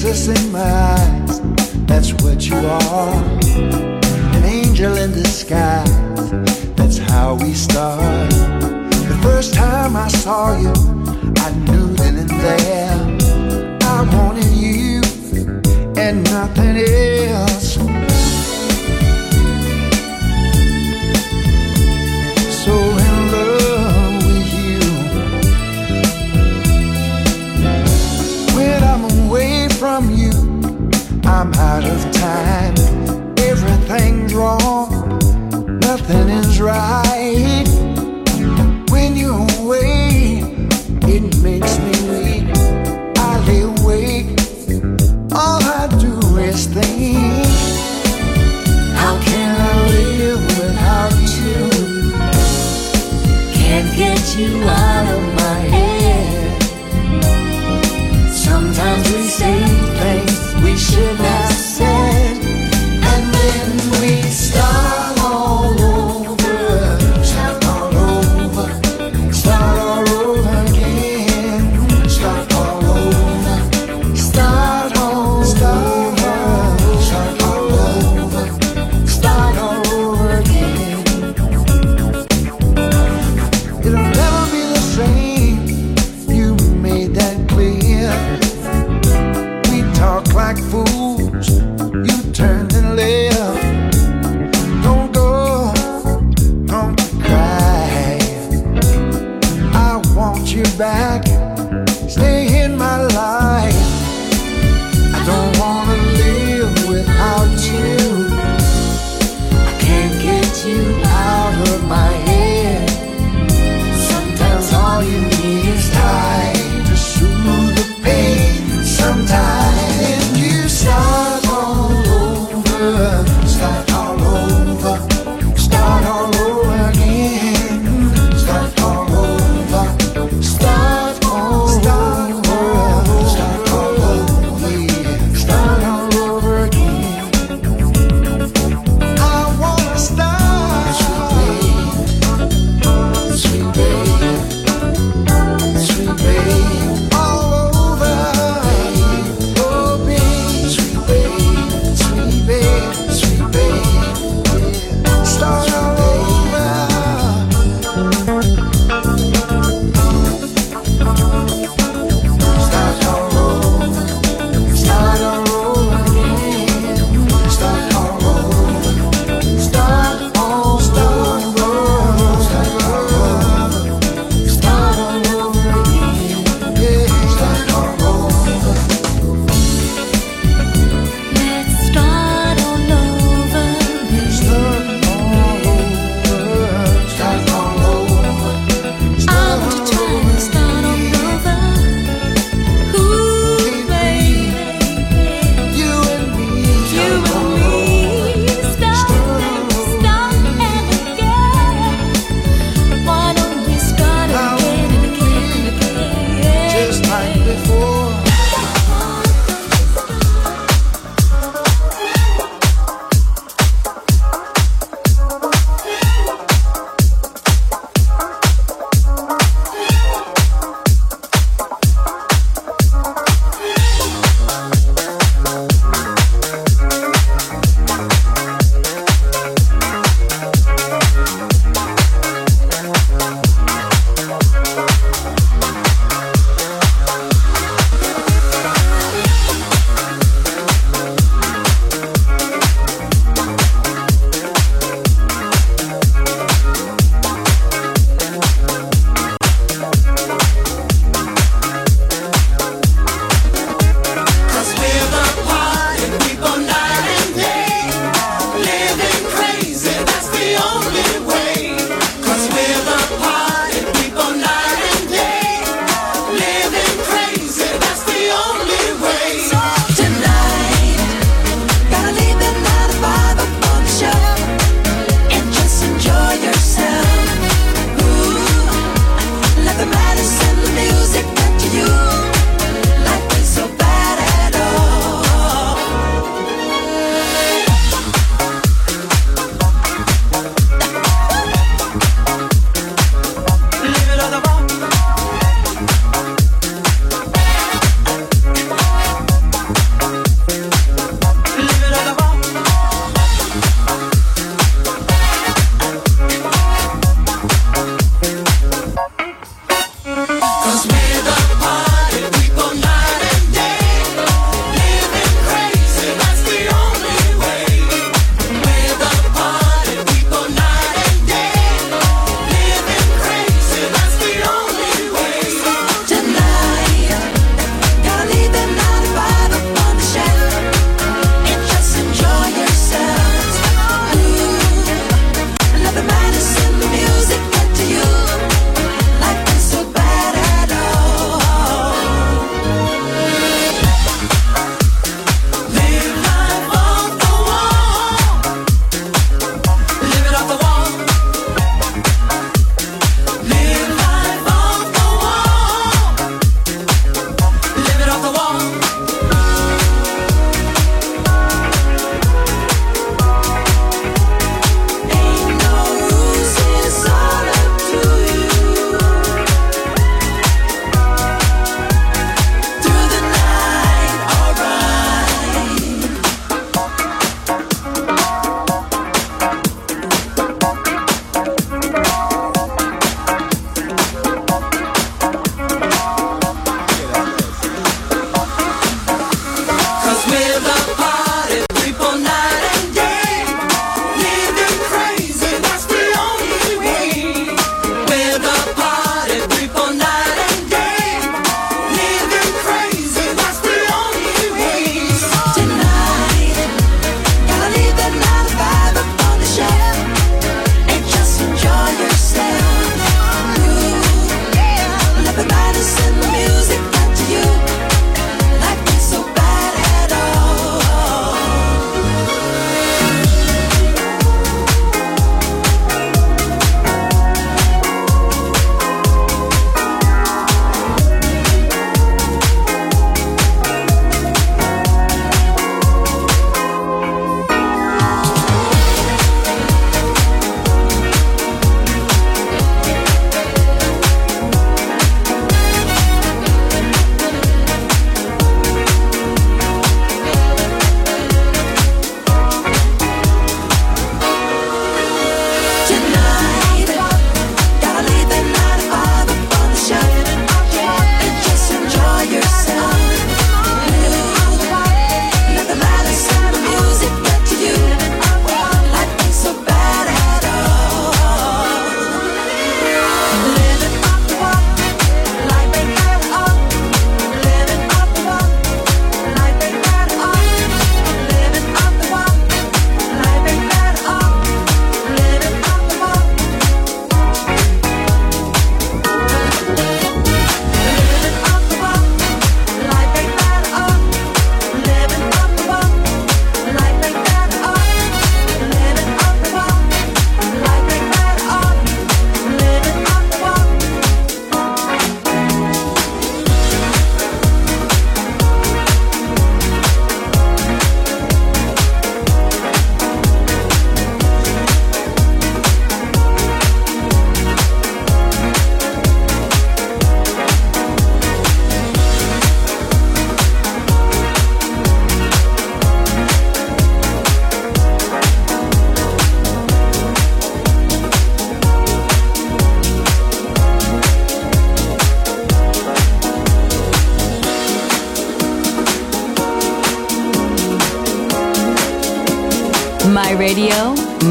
princess in my eyes. That's what you are, an angel in disguise. That's how we start. The first time I saw you, I knew then and there I wanted you and nothing else. wrong, nothing is right. When you're away, it makes me weak. I lay awake, all I do is think. How can I live without you? Can't get you out.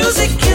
But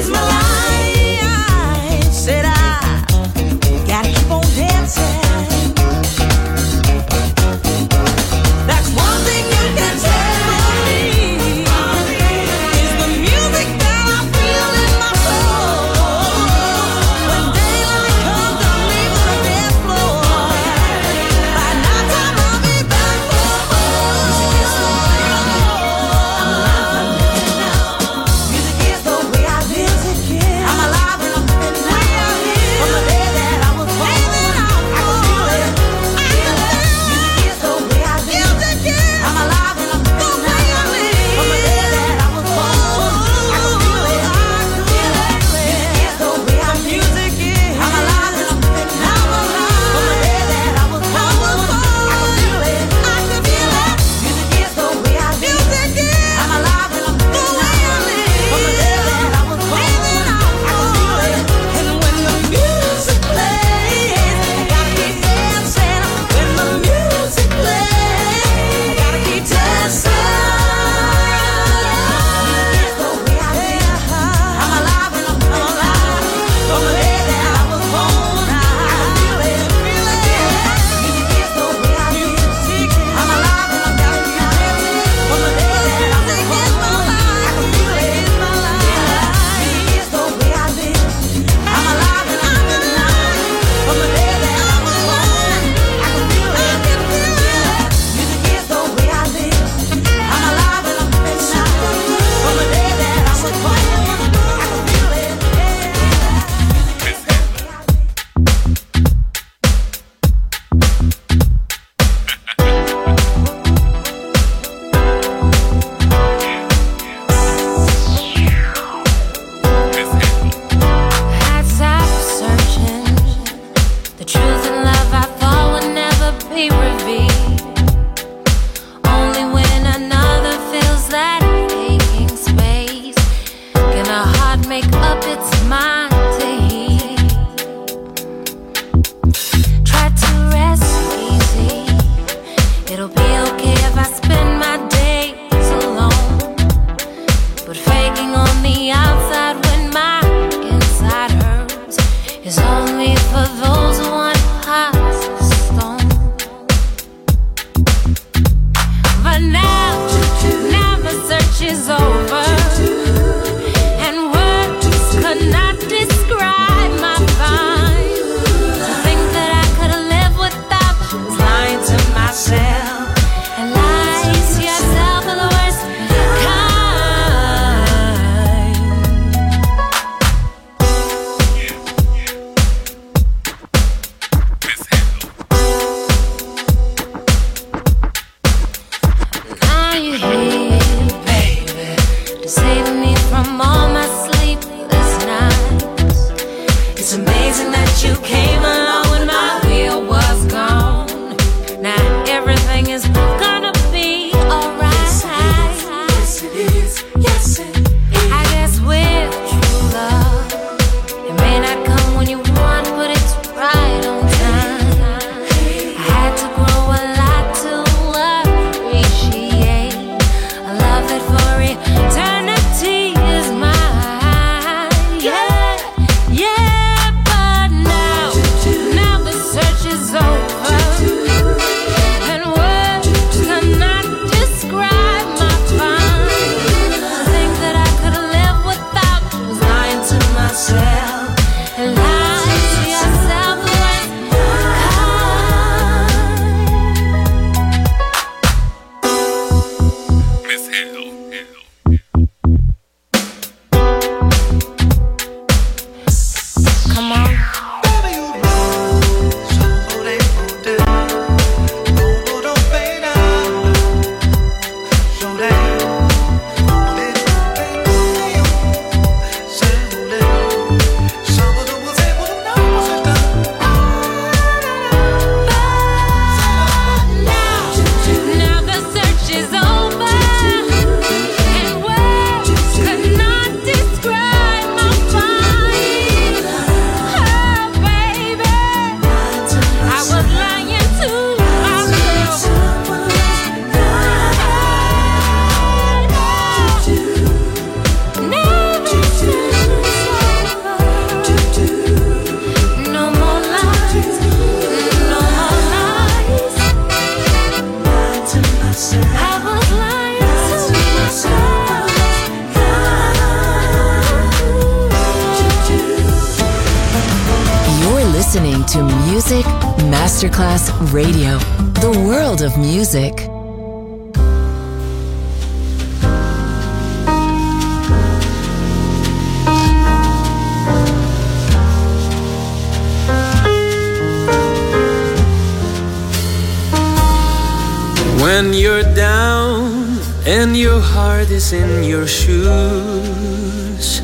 and your heart is in your shoes,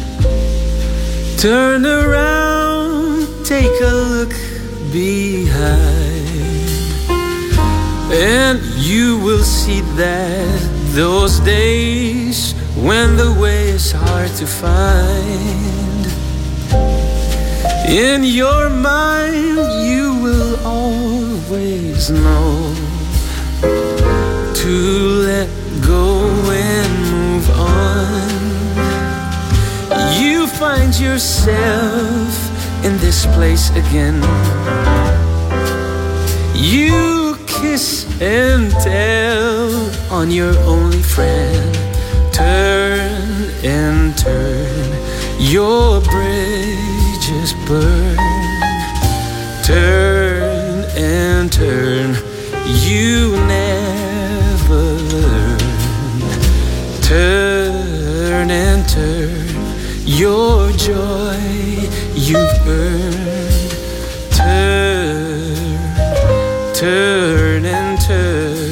turn around, take a look behind. And you will see that those days when the way is hard to find, in your mind you will always know to let go and move on. You find yourself in this place again. You kiss and tell on your only friend. Turn and turn, your bridges burn. Turn and turn, you never Turn and turn, your joy you've earned. Turn, turn. and turn.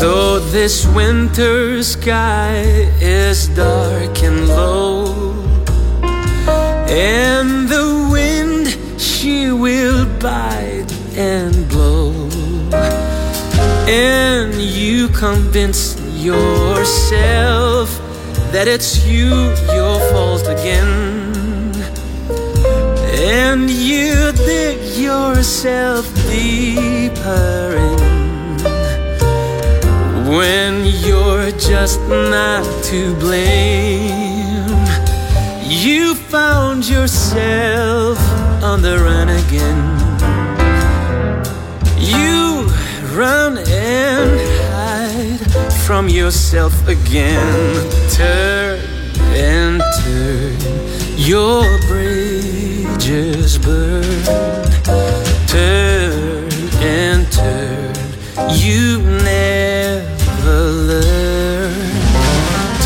Though this winter sky is dark and low, and the wind she will bite and blow, and you convince yourself that it's you your fault again, and you dig yourself deeper in when you're just not to blame. You found yourself on the run again. You run and from yourself again. Turn and turn, your bridges burn. Turn and turn, you never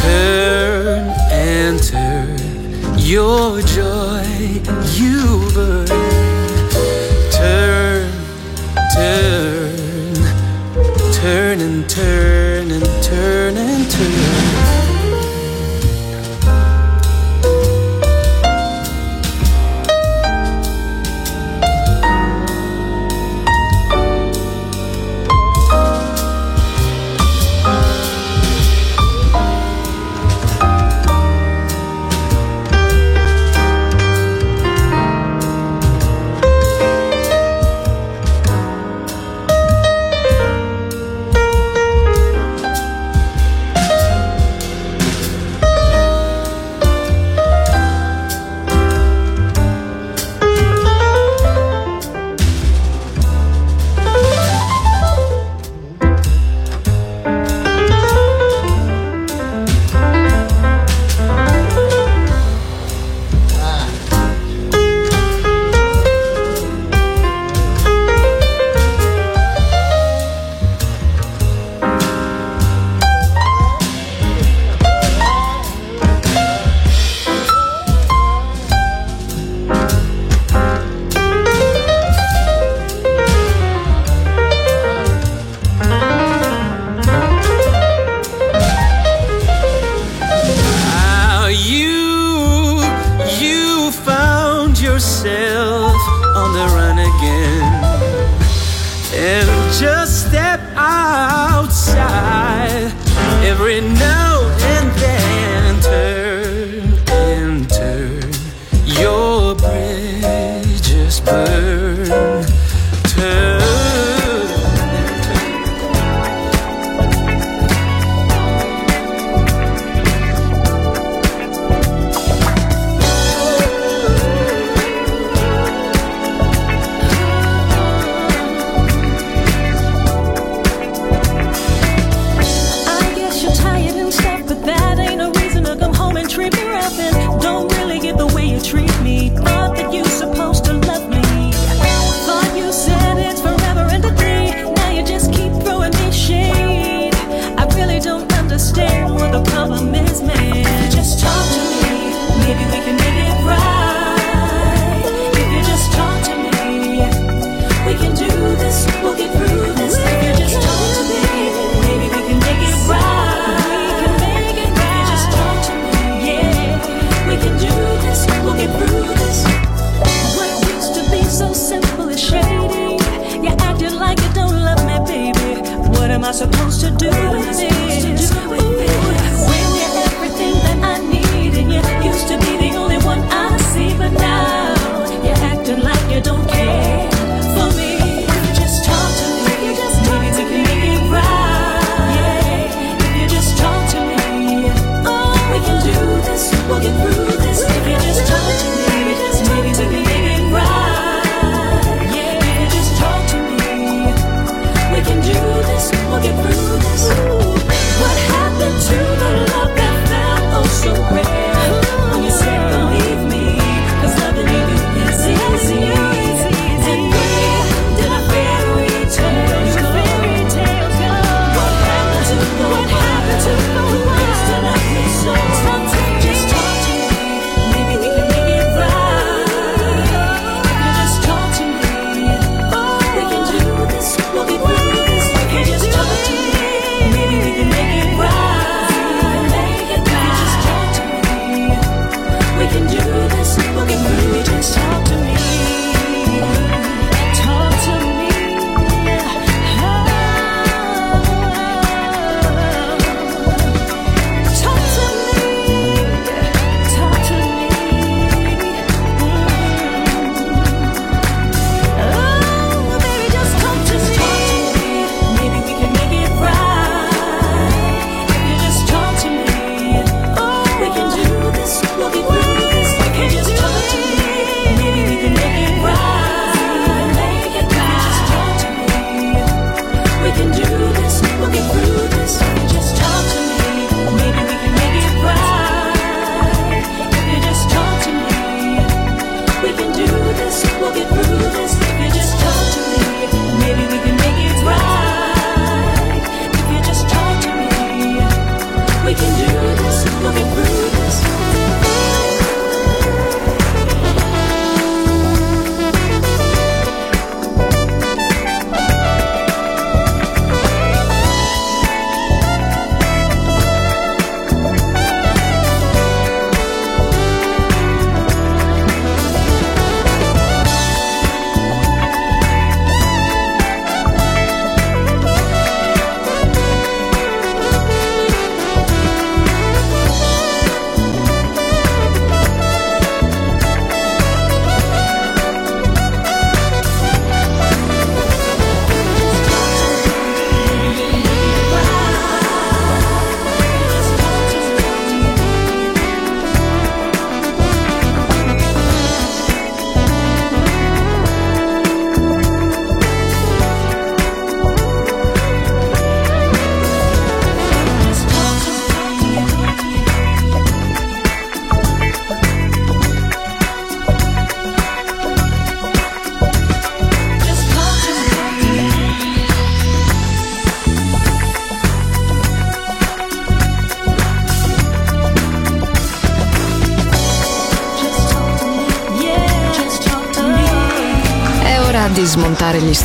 Turn and turn your